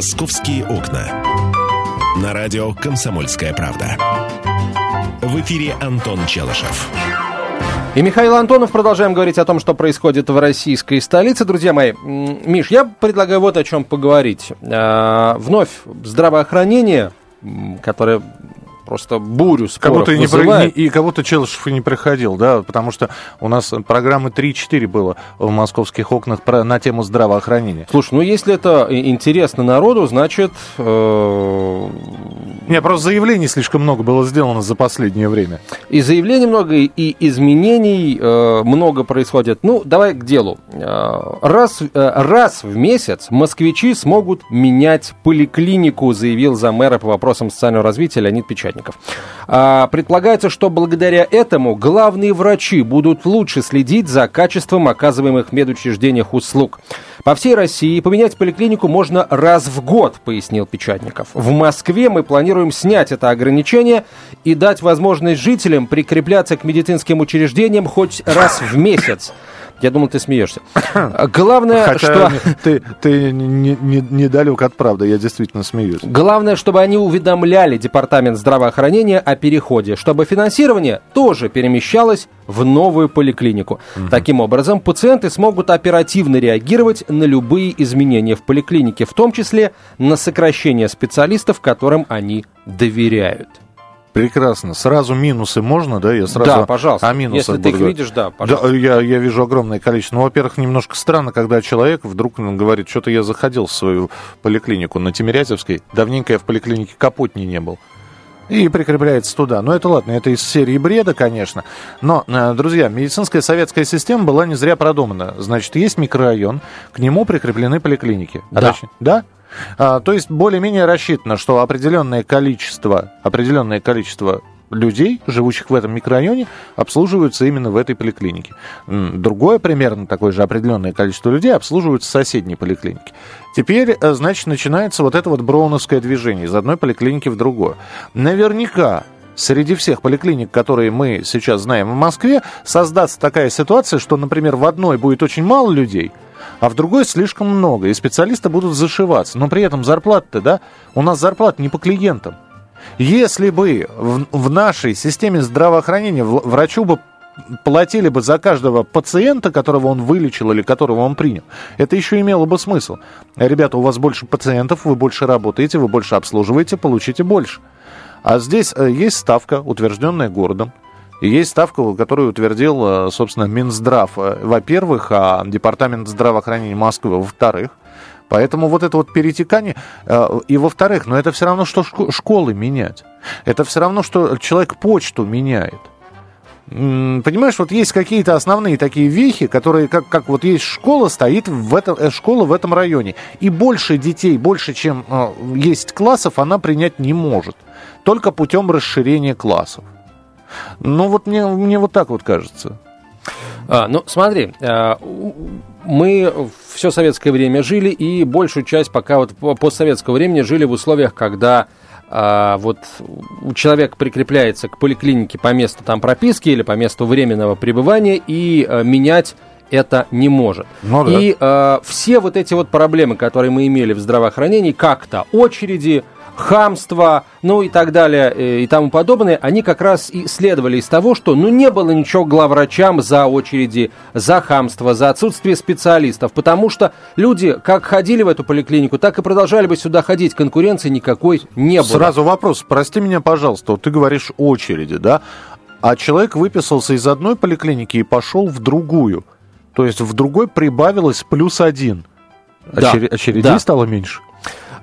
«Московские окна». На радио «Комсомольская правда». В эфире Антон Челышев. И Михаил Антонов. Продолжаем говорить о том, что происходит в российской столице. Друзья мои, Миш, я предлагаю вот о чем поговорить. А, вновь здравоохранение, которое просто бурю споров кого-то вызывает. Не, и кого-то Челышев и не приходил, да, потому что у нас программы 3-4 было в московских окнах про, на тему здравоохранения. Слушай, ну если это интересно народу, значит... Э... Не, просто заявлений слишком много было сделано за последнее время. И заявлений много, и изменений э, много происходит. Ну, давай к делу. Э, раз, э, раз в месяц москвичи смогут менять поликлинику, заявил за мэра по вопросам социального развития Леонид Печатник работников. А, предполагается, что благодаря этому главные врачи будут лучше следить за качеством оказываемых в медучреждениях услуг. По всей России поменять поликлинику можно раз в год, пояснил Печатников. В Москве мы планируем снять это ограничение и дать возможность жителям прикрепляться к медицинским учреждениям хоть раз в месяц. Я думал, ты смеешься. Главное, Хотя что... Ты, ты не, не, от правды, я действительно смеюсь. Главное, чтобы они уведомляли Департамент здравоохранения о переходе, чтобы финансирование тоже перемещалось в новую поликлинику. Угу. Таким образом, пациенты смогут оперативно реагировать на любые изменения в поликлинике, в том числе на сокращение специалистов, которым они доверяют. Прекрасно. Сразу минусы можно, да? Я сразу да, пожалуйста. О минусах Если ты их видишь, да, пожалуйста. Да, я, я вижу огромное количество. Ну, во-первых, немножко странно, когда человек вдруг говорит, что-то я заходил в свою поликлинику на Тимирязевской. Давненько я в поликлинике Капотни не был. И прикрепляется туда. Но это ладно, это из серии бреда, конечно. Но, э, друзья, медицинская советская система была не зря продумана. Значит, есть микрорайон, к нему прикреплены поликлиники. Да. Да? А, то есть более-менее рассчитано, что определенное количество, определенное количество людей, живущих в этом микрорайоне, обслуживаются именно в этой поликлинике. Другое примерно такое же определенное количество людей обслуживаются в соседней поликлинике. Теперь, э, значит, начинается вот это вот броуновское движение из одной поликлиники в другую. Наверняка среди всех поликлиник, которые мы сейчас знаем в Москве, создастся такая ситуация, что, например, в одной будет очень мало людей – а в другой слишком много, и специалисты будут зашиваться. Но при этом зарплата-то, да, у нас зарплата не по клиентам. Если бы в, в нашей системе здравоохранения врачу бы платили бы за каждого пациента, которого он вылечил или которого он принял, это еще имело бы смысл. Ребята, у вас больше пациентов, вы больше работаете, вы больше обслуживаете, получите больше. А здесь э, есть ставка, утвержденная городом. И есть ставка, которую утвердил, э, собственно, Минздрав, э, во-первых, а Департамент здравоохранения Москвы, во-вторых. Поэтому вот это вот перетекание. Э, и во-вторых, но это все равно, что школы менять. Это все равно, что человек почту меняет. Понимаешь, вот есть какие-то основные такие вехи, которые, как, как вот есть школа, стоит в этом, школа в этом районе. И больше детей, больше, чем есть классов, она принять не может. Только путем расширения классов. Ну вот мне, мне вот так вот кажется. А, ну, смотри, а, мы все советское время жили, и большую часть пока вот постсоветского времени жили в условиях, когда а, вот человек прикрепляется к поликлинике по месту там прописки или по месту временного пребывания и а, менять это не может. Ну, да. И а, все вот эти вот проблемы, которые мы имели в здравоохранении, как-то очереди, хамство, ну и так далее э, и тому подобное, они как раз и следовали из того, что ну не было ничего главврачам за очереди, за хамство, за отсутствие специалистов, потому что люди как ходили в эту поликлинику, так и продолжали бы сюда ходить, конкуренции никакой не было. Сразу вопрос, прости меня, пожалуйста, вот ты говоришь очереди, да, а человек выписался из одной поликлиники и пошел в другую, то есть в другой прибавилось плюс один. Да. Очер... Очередей да. стало меньше?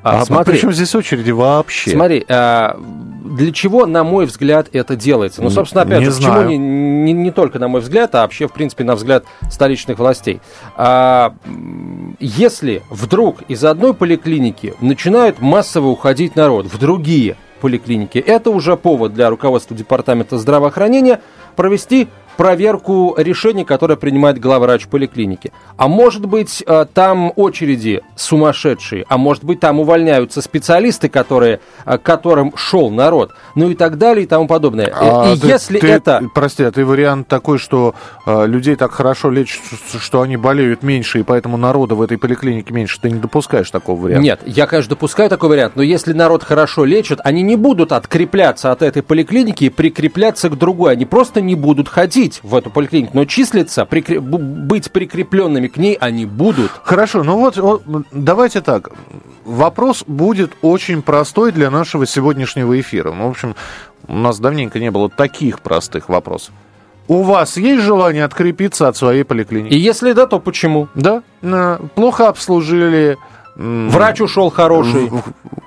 А, а смотри, причем здесь очереди вообще? Смотри, а, для чего, на мой взгляд, это делается? Ну, собственно, опять не же, знаю. почему не, не, не только на мой взгляд, а вообще, в принципе, на взгляд столичных властей. А, если вдруг из одной поликлиники начинают массово уходить народ в другие поликлиники, это уже повод для руководства Департамента здравоохранения провести проверку решений, которое принимает главврач поликлиники. А может быть, э, там очереди сумасшедшие, а может быть, там увольняются специалисты, которые, э, к которым шел народ, ну и так далее и тому подобное. А, и ты, если ты, это... Прости, а ты вариант такой, что э, людей так хорошо лечат, что они болеют меньше, и поэтому народа в этой поликлинике меньше, ты не допускаешь такого варианта? Нет, я, конечно, допускаю такой вариант, но если народ хорошо лечит, они не будут открепляться от этой поликлиники и прикрепляться к другой. Они просто не будут ходить в эту поликлинику, но числиться, прикреп... быть прикрепленными к ней они будут. Хорошо, ну вот, вот давайте так. Вопрос будет очень простой для нашего сегодняшнего эфира. Ну, в общем, у нас давненько не было таких простых вопросов. У вас есть желание открепиться от своей поликлиники? И если да, то почему? Да. Э, Плохо обслужили. Врач ушел хороший.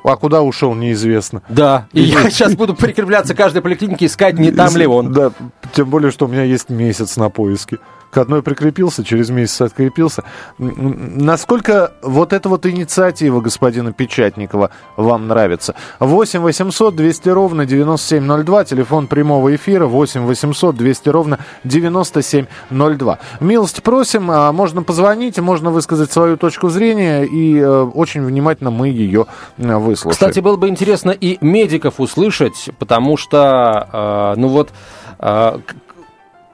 А куда ушел, неизвестно. Да. И я сейчас буду прикрепляться к каждой поликлинике, искать, не там ли он. Да, тем более, что у меня есть месяц на поиске. К одной прикрепился, через месяц открепился. Насколько вот эта вот инициатива господина Печатникова вам нравится? 8 800 200 ровно 9702, телефон прямого эфира 8 800 200 ровно 9702. Милость просим, а можно позвонить, можно высказать свою точку зрения, и э, очень внимательно мы ее э, выслушаем. Кстати, было бы интересно и медиков услышать, потому что, э, ну вот,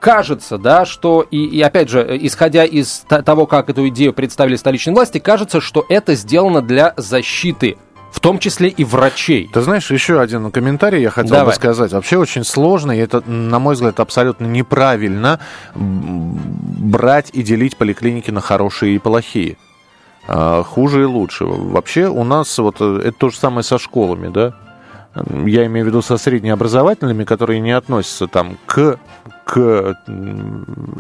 кажется, да, что, и, и опять же, исходя из того, как эту идею представили столичные власти, кажется, что это сделано для защиты, в том числе и врачей. Ты знаешь, еще один комментарий я хотел Давай. бы сказать. Вообще очень сложно, и это, на мой взгляд, абсолютно неправильно брать и делить поликлиники на хорошие и плохие. А, Хуже и лучше. Вообще у нас вот э, это то же самое со школами, да? Я имею в виду со среднеобразовательными, которые не относятся там к, к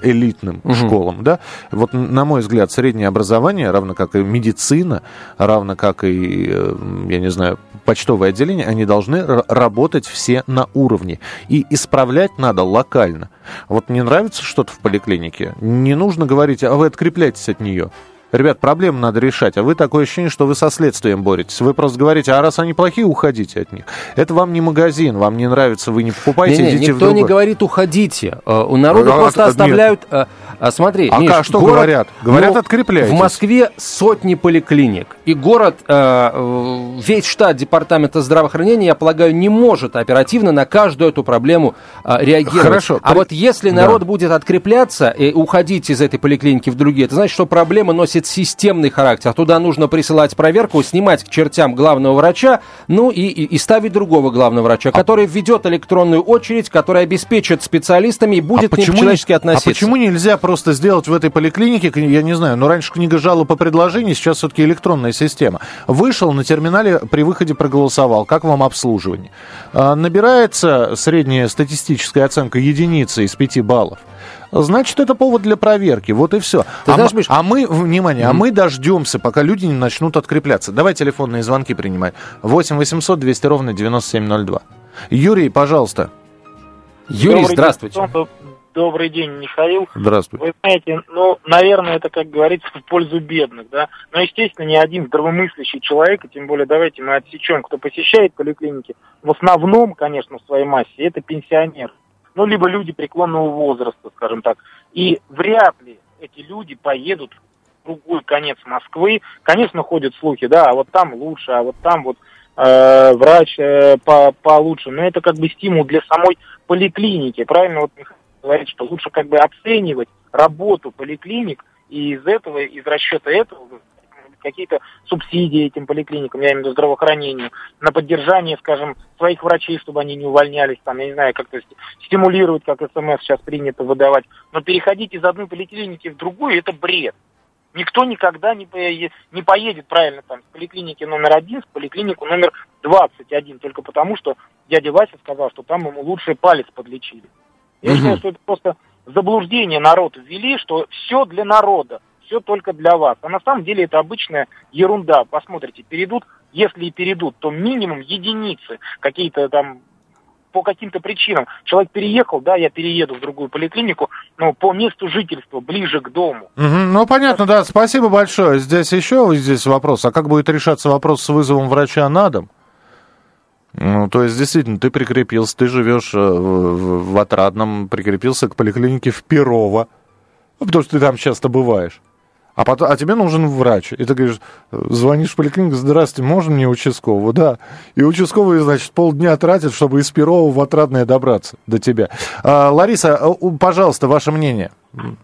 элитным Мгм. школам, да? Вот, на мой взгляд, среднее образование, равно как и медицина, равно как и, э, я не знаю, почтовое отделение, они должны работать все на уровне. И исправлять надо локально. Вот не нравится что-то в поликлинике, не нужно говорить, а вы открепляйтесь от нее. Ребят, проблему надо решать, а вы такое ощущение, что вы со следствием боретесь. Вы просто говорите, а раз они плохие, уходите от них. Это вам не магазин, вам не нравится, вы не покупайте, Не-не, идите в никто не другой. говорит уходите. Э, У народа А, просто а, оставляют. а, Смотри, А Миш, ка- что город- говорят? Говорят, ну, открепляйтесь. В Москве сотни поликлиник. И город, э, весь штат департамента здравоохранения, я полагаю, не может оперативно на каждую эту проблему э, реагировать. Хорошо, А при- вот если Да. народ будет открепляться и уходить из этой поликлиники в другие, это значит, что проблема носит системный характер. Туда нужно присылать проверку, снимать к чертям главного врача, ну и, и, и ставить другого главного врача, который введет электронную очередь, которая обеспечит специалистами и будет к ним человечески относиться. А почему нельзя просто сделать в этой поликлинике, я не знаю, ну раньше книга жалоб и предложений, сейчас все-таки электронная система. Вышел на терминале, при выходе проголосовал, как вам обслуживание. А, Набирается средняя статистическая оценка единицы из 5 баллов. Значит, это повод для проверки. Вот и все. Ты а, знаешь, мы, Миш- а мы, внимание, а мы дождемся, пока люди не начнут открепляться. Давай телефонные звонки принимать. 8 800 200 ровно 9702. Юрий, пожалуйста. Юрий, Добрый здравствуйте. День. Добрый день, Михаил. Здравствуй. Вы знаете, ну, наверное, это, как говорится, в пользу бедных, да. Но, естественно, ни один здравомыслящий человек, и тем более давайте мы отсечем, кто посещает поликлиники, в основном, конечно, в своей массе, это пенсионеры. Ну, либо люди преклонного возраста, скажем так. И вряд ли эти люди поедут в другой конец Москвы. Конечно, ходят слухи, да, а вот там лучше, а вот там вот э, врач э, по, получше. Но это как бы стимул для самой поликлиники. Правильно вот Михаил говорит, что лучше как бы оценивать работу поликлиник и из этого, из расчета этого какие-то субсидии этим поликлиникам, я имею в виду здравоохранению, на поддержание, скажем, своих врачей, чтобы они не увольнялись, там, я не знаю, как-то стимулировать, как СМС сейчас принято выдавать. Но переходить из одной поликлиники в другую – это бред. Никто никогда не, не поедет, правильно, там, с поликлиники номер один в поликлинику номер 21, только потому, что дядя Вася сказал, что там ему лучший палец подлечили. Я Мгм. считаю, что это просто заблуждение народ ввели, что все для народа, все только для вас. А на самом деле это обычная ерунда. Посмотрите, перейдут, если и перейдут, то минимум единицы какие-то там по каким-то причинам. Человек переехал, да, я перееду в другую поликлинику, но по месту жительства, ближе к дому. Мгм, Ну, понятно, да, спасибо большое. Здесь еще здесь вопрос. А как будет решаться вопрос с вызовом врача на дом? Ну, то есть, действительно, ты прикрепился, ты живешь э, в, в Отрадном, прикрепился к поликлинике в Перово, ну, потому что ты там часто бываешь. А, потом, а тебе нужен врач. И ты говоришь, звонишь в поликлинику, здравствуйте, можно мне участкового? Да. И участковый, значит, полдня тратит, чтобы из Перова в Отрадное добраться до тебя. А, Лариса, а, пожалуйста, ваше мнение.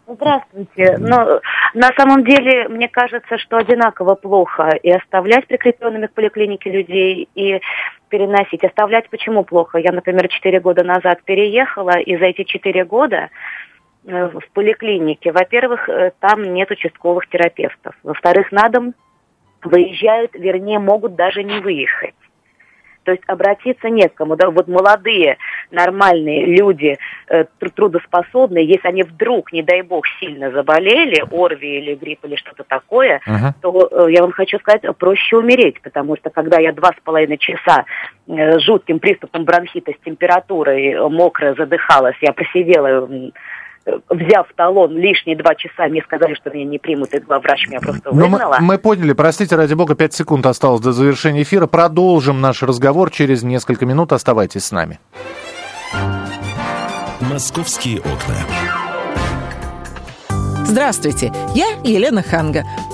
Здравствуйте. Но на самом деле, мне кажется, что одинаково плохо и оставлять прикрепленными к поликлинике людей, и переносить. Оставлять почему плохо? Я, например, четыре года назад переехала, и за эти четыре года в поликлинике, во-первых, э, там нет участковых терапевтов. Во-вторых, на дом выезжают, вернее, могут даже не выехать. То есть обратиться не к кому. Да? Вот молодые, нормальные люди, э, трудоспособные, если они вдруг, не дай бог, сильно заболели, ОРВИ или грипп или что-то такое, uh-huh. то э, я вам хочу сказать, проще умереть, потому что когда я два с половиной часа э, с жутким приступом бронхита с температурой, мокрая, задыхалась, я просидела взяв талон лишние два часа, мне сказали, что меня не примут, и главврач меня просто выгнала. Мы, мы поняли, простите, ради бога, пять секунд осталось до завершения эфира. Продолжим наш разговор через несколько минут. Оставайтесь с нами. Московские окна. Здравствуйте, я Елена Ханга.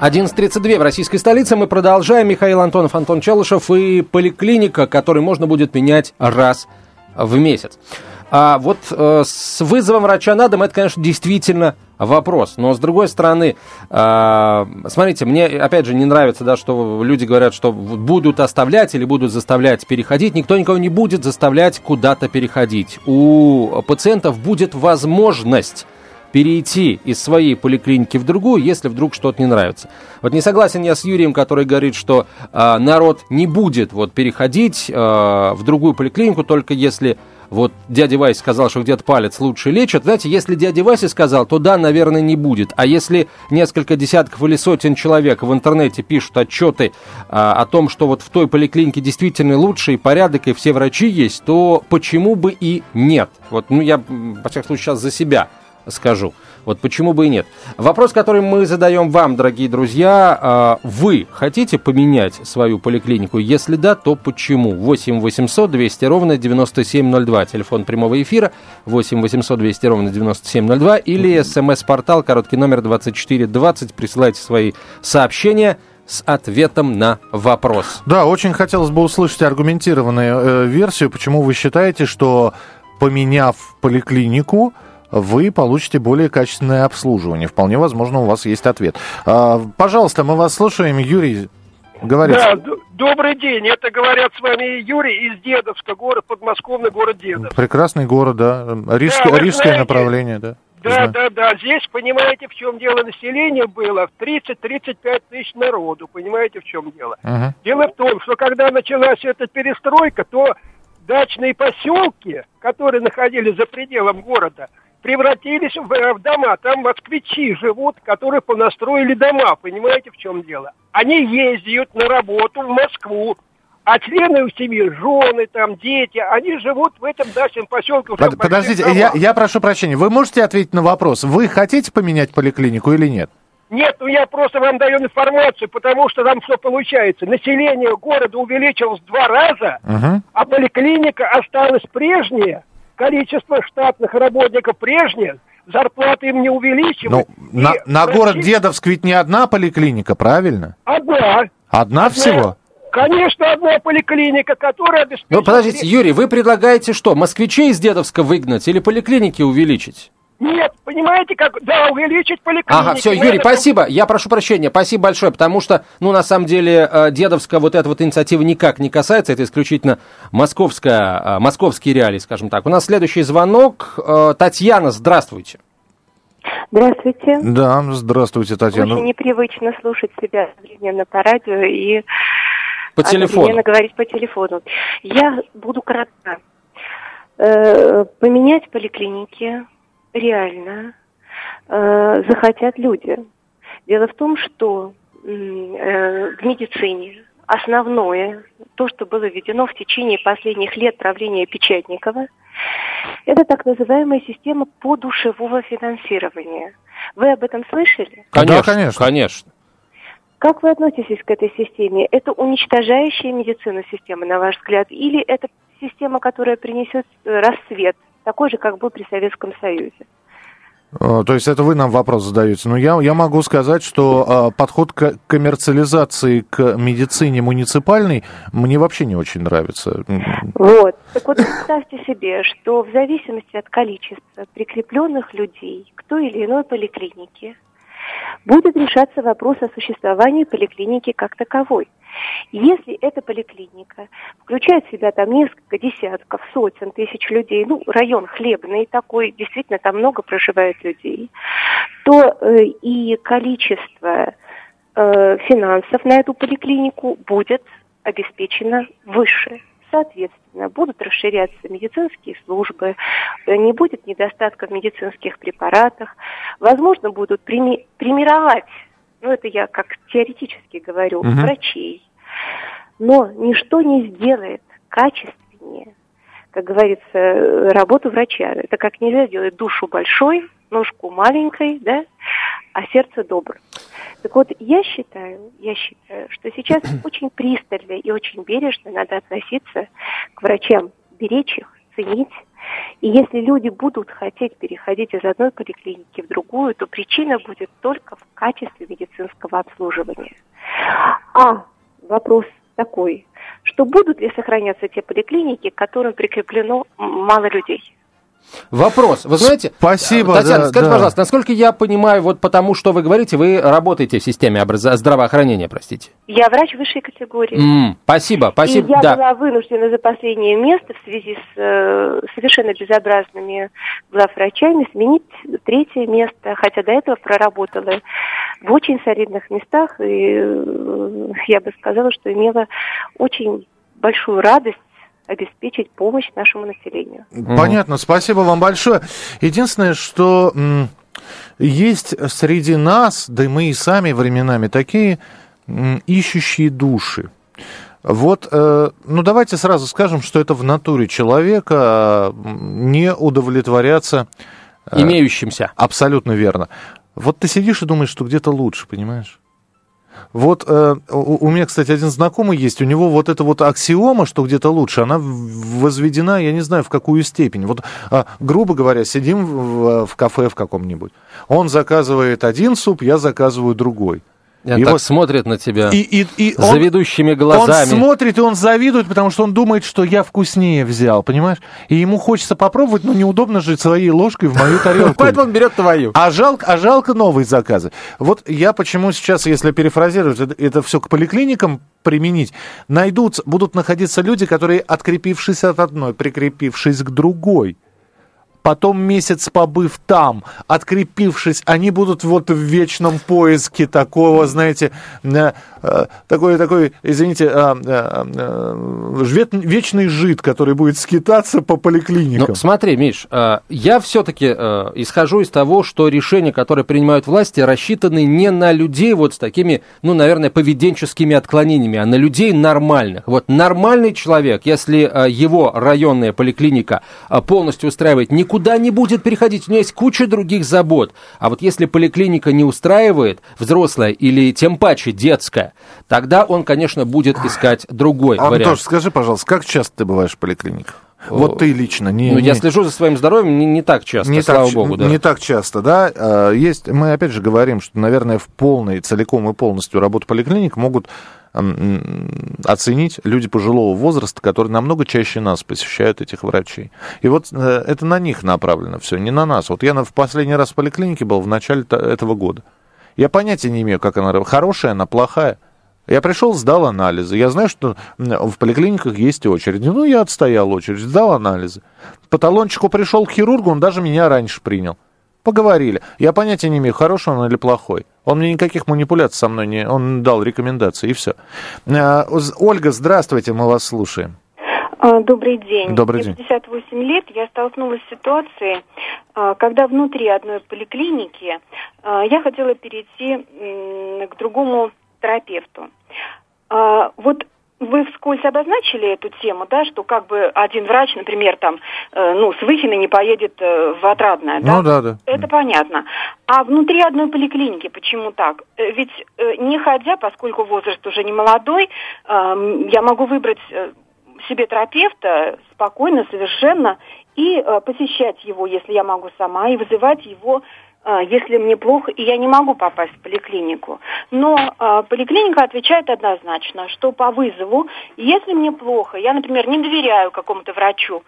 11.32 в российской столице. Мы продолжаем. Михаил Антонов, Антон Челышев и поликлиника, который можно будет менять раз в месяц. А вот э, с вызовом врача на дом это, конечно, действительно вопрос. Но с другой стороны, э, смотрите, мне опять же не нравится, да, что люди говорят, что будут оставлять или будут заставлять переходить. Никто никого не будет заставлять куда-то переходить. У пациентов будет возможность перейти из своей поликлиники в другую, если вдруг что-то не нравится. Вот не согласен я с Юрием, который говорит, что э, народ не будет вот переходить э, в другую поликлинику, только если вот дядя Вася сказал, что где-то палец лучше лечат. Знаете, если дядя Вася сказал, то да, наверное, не будет. А если несколько десятков или сотен человек в интернете пишут отчеты а, о том, что вот в той поликлинике действительно лучший порядок и все врачи есть, то почему бы и нет? Вот, ну, я, во всяком случае, сейчас за себя скажу. Вот почему бы и нет. Вопрос, который мы задаем вам, дорогие друзья, а, вы хотите поменять свою поликлинику? Если да, то почему? 8 800 200 ровно 9702, телефон прямого эфира, 8 800 200 ровно 9702 или смс-портал, короткий номер 2420, присылайте свои сообщения с ответом на вопрос. Да, очень хотелось бы услышать аргументированную э, версию, почему вы считаете, что поменяв поликлинику, вы получите более качественное обслуживание. Вполне возможно, у вас есть ответ. А, пожалуйста, мы вас слушаем. Юрий, говорите. Да, добрый день. Это говорят с вами Юрий из Дедовска, город, подмосковный город Дедов. Прекрасный город, да. Рижское, да, рижское знаете, направление, да. Да, да, да. Здесь, понимаете, в чем дело населения было? В 30-35 тысяч народу. Понимаете, в чем дело? Uh-huh. Дело в том, что когда началась эта перестройка, то дачные поселки, которые находились за пределом города, превратились в, э, в дома. Там москвичи живут, которые понастроили дома. Понимаете, в чем дело? Они ездят на работу в Москву, а члены у семьи, жены, там, дети, они живут в этом дачном поселке. Под, подождите, я, я прошу прощения, вы можете ответить на вопрос, вы хотите поменять поликлинику или нет? Нет, ну я просто вам даю информацию, потому что там что получается. Население города увеличилось в два раза, uh-huh. а поликлиника осталась прежняя количество штатных работников прежнее, зарплаты им не увеличивают. Ну, на, на врачи... город Дедовск ведь не одна поликлиника, правильно? Одна. Одна, одна всего? Конечно, одна поликлиника, которая обеспечивает... Ну, подождите, Юрий, вы предлагаете что, москвичей из Дедовска выгнать или поликлиники увеличить? Нет, понимаете, как, да, увеличить поликлиники. Ага, все, Юрий, спасибо, я прошу прощения, спасибо большое, потому что, ну, на самом деле, э, дедовская вот эта вот инициатива никак не касается, это исключительно московская, э, московские реалии, скажем так. У нас следующий звонок. Э, Татьяна, здравствуйте. Здравствуйте. Да, здравствуйте, Татьяна. Очень непривычно слушать себя одновременно по радио и По телефону. говорить по телефону. Я буду кратка. Поменять поликлиники реально э, захотят люди. Дело в том, что э, в медицине основное, то, что было введено в течение последних лет правления Печатникова, это так называемая система подушевого финансирования. Вы об этом слышали? Конечно, да, конечно. конечно. Как вы относитесь к этой системе? Это уничтожающая медицину система, на ваш взгляд, или это система, которая принесет расцвет, такой же, как был при Советском Союзе? Э, то есть это вы нам вопрос задаете. Но я, я могу сказать, что э, подход к коммерциализации к медицине муниципальной мне вообще не очень нравится. Вот. Так вот, представьте себе, что в зависимости от количества прикрепленных людей к той или иной поликлинике будет решаться вопрос о существовании поликлиники как таковой. Если эта поликлиника включает в себя там несколько десятков, сотен тысяч людей, ну, район хлебный такой, действительно там много проживает людей, то э, и количество э, финансов на эту поликлинику будет обеспечено выше. Соответственно, будут расширяться медицинские службы, не будет недостатка в медицинских препаратах, возможно, будут прими- премировать, ну это я как теоретически говорю, угу. врачей, но ничто не сделает качественнее, как говорится, работу врача. Это как нельзя сделать душу большой, ножку маленькой, да, а сердце добрым. Так вот, я считаю, я считаю, что сейчас очень пристально и очень бережно надо относиться к врачам, беречь их, ценить. И если люди будут хотеть переходить из одной поликлиники в другую, то причина будет только в качестве медицинского обслуживания. А вопрос такой, что будут ли сохраняться те поликлиники, к которым прикреплено мало людей? Вопрос. Вы знаете, Спасибо, Татьяна, да, скажите, да. пожалуйста, насколько я понимаю, вот потому что вы говорите, вы работаете в системе образ... здравоохранения, простите. Я врач высшей категории. Mm, спасибо, спасибо. И я да. была вынуждена за последнее место в связи с э, совершенно безобразными главврачами сменить третье место, хотя до этого проработала в очень солидных местах, и э, я бы сказала, что имела очень большую радость обеспечить помощь нашему населению. Понятно, спасибо вам большое. Единственное, что есть среди нас, да и мы и сами временами такие ищущие души. Вот, э, ну давайте сразу скажем, что это в натуре человека не удовлетворяться... Э, Имеющимся. Абсолютно верно. Вот ты сидишь и думаешь, что где-то лучше, понимаешь? Вот э, у, у меня, кстати, один знакомый есть, у него вот эта вот аксиома, что где-то лучше, она возведена, я не знаю, в какую степень. Вот, э, грубо говоря, сидим в, в кафе в каком-нибудь, он заказывает один суп, я заказываю другой. И так вот смотрит на тебя и, и, и заведущими он, глазами. Он смотрит, и он завидует, потому что он думает, что я вкуснее взял, понимаешь? И ему хочется попробовать, но неудобно же своей ложкой в мою тарелку. Поэтому он берет твою. А жалко, а жалко новые заказы. Вот я почему сейчас, если перефразировать, это, это все к поликлиникам применить, найдутся, будут находиться люди, которые, открепившись от одной, прикрепившись к другой, потом месяц побыв там, открепившись, они будут вот в вечном поиске такого, знаете, э, такой, такой, извините, э, вечный жид, который будет скитаться по поликлиникам. Ну, смотри, Миш, я все-таки исхожу из того, что решения, которые принимают власти, рассчитаны не на людей вот с такими, ну, наверное, поведенческими отклонениями, а на людей нормальных. Вот нормальный человек, если его районная поликлиника полностью устраивает, никуда не будет переходить. У него есть куча других забот. А вот если поликлиника не устраивает, взрослая или тем паче детская, тогда он, конечно, будет искать другой Антош, вариант. скажи, пожалуйста, как часто ты бываешь в поликлиниках? Вот ты лично. Не, ну, не, я слежу за своим здоровьем не, не так часто, не слава так, богу. Да. Не так часто, да. А, есть, мы опять же говорим, что, наверное, в полной, целиком и полностью работу поликлиник могут оценить люди пожилого возраста, которые намного чаще нас посещают этих врачей. И вот э, это на них направлено все, не на нас. Вот я в последний раз в поликлинике был в начале этого года. Я понятия не имею, как она хорошая, она плохая. Я пришел, сдал анализы. Я знаю, что в поликлиниках есть очереди. Ну, я отстоял очередь, сдал анализы. По талончику пришел к хирургу, он даже меня раньше принял. Поговорили. Я понятия не имею, хороший он или плохой. Он мне никаких манипуляций со мной не... Он дал рекомендации, и все. Ольга, здравствуйте, мы вас слушаем. А, добрый день. Добрый день. 58 лет. Я столкнулась с ситуацией, а, когда внутри одной поликлиники а, я хотела перейти к другому терапевту. Вот вы вскользь обозначили эту тему, да, что как бы один врач, например, там, э, ну, с Выхина не поедет э, в Отрадное, да? Ну да, да. Это понятно. А внутри одной поликлиники почему так? Э, Ведь э, не ходя, поскольку возраст уже не молодой, э, я могу выбрать э, себе терапевта спокойно, совершенно, и э, посещать его, если я могу сама, и вызывать его если мне плохо, и я не могу попасть в поликлинику. Но э, поликлиника отвечает однозначно, что по вызову, если мне плохо, я, например, не доверяю какому-то врачу,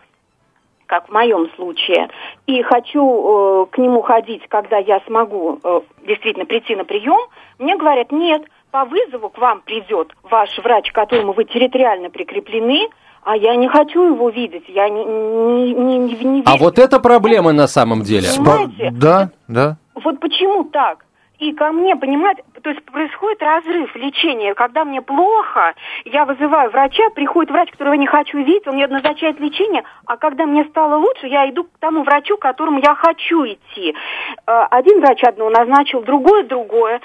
как в моем случае, и хочу э, к нему ходить, когда я смогу э, действительно прийти на прием, мне говорят, нет, по вызову к вам придет ваш врач, к которому вы территориально прикреплены, а я не хочу его видеть, я не, не, не, не, не А вот это проблема на самом деле. Понимаете? Да, да. Вот почему так? И ко мне, понимаете, то есть происходит разрыв лечения. Когда мне плохо, я вызываю врача, приходит врач, которого я не хочу видеть, он мне назначает лечение, а когда мне стало лучше, я иду к тому врачу, к которому я хочу идти. Э, Один врач одно назначил, другое другое.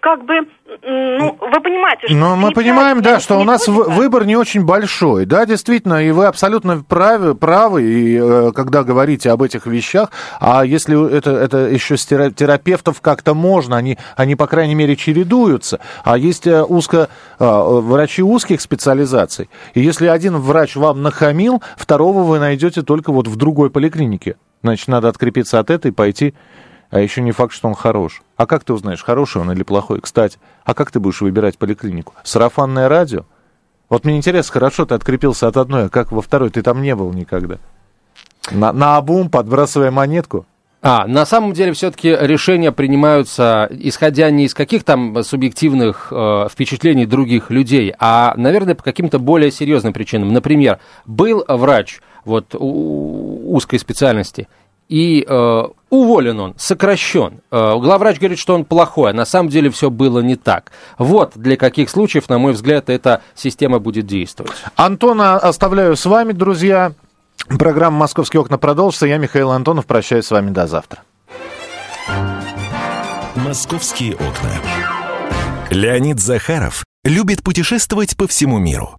Как бы, м, ну, вы понимаете, что... Но мы понимаем, да, что у нас да? выбор не очень большой. Да, действительно, и вы абсолютно правы, правы и, э, когда говорите об этих вещах. А если это, это еще с тера- терапевтов как-то можно, они, они, по крайней мере, чередуются. А есть э, узко, э, врачи узких специализаций. И если один врач вам нахамил, второго вы найдете только вот в другой поликлинике. Значит, надо открепиться от этой и пойти а еще не факт, что он хорош. А как ты узнаешь, хороший он или плохой? Кстати, а как ты будешь выбирать поликлинику? Сарафанное радио? Вот мне интересно, хорошо ты открепился от одной, а как во второй? Ты там не был никогда. На, на обум, подбрасывая монетку? А, на самом деле все-таки решения принимаются, исходя не из каких там субъективных э, впечатлений других людей, а, наверное, по каким-то более серьезным причинам. Например, был врач вот у- узкой специальности, и э, уволен он, сокращен. Э, главврач говорит, что он плохой, а на самом деле все было не так. Вот для каких случаев, на мой взгляд, эта система будет действовать. Антона оставляю с вами, друзья. Программа «Московские окна» продолжится. Я, Михаил Антонов, прощаюсь с вами до завтра. «Московские окна». Леонид Захаров любит путешествовать по всему миру.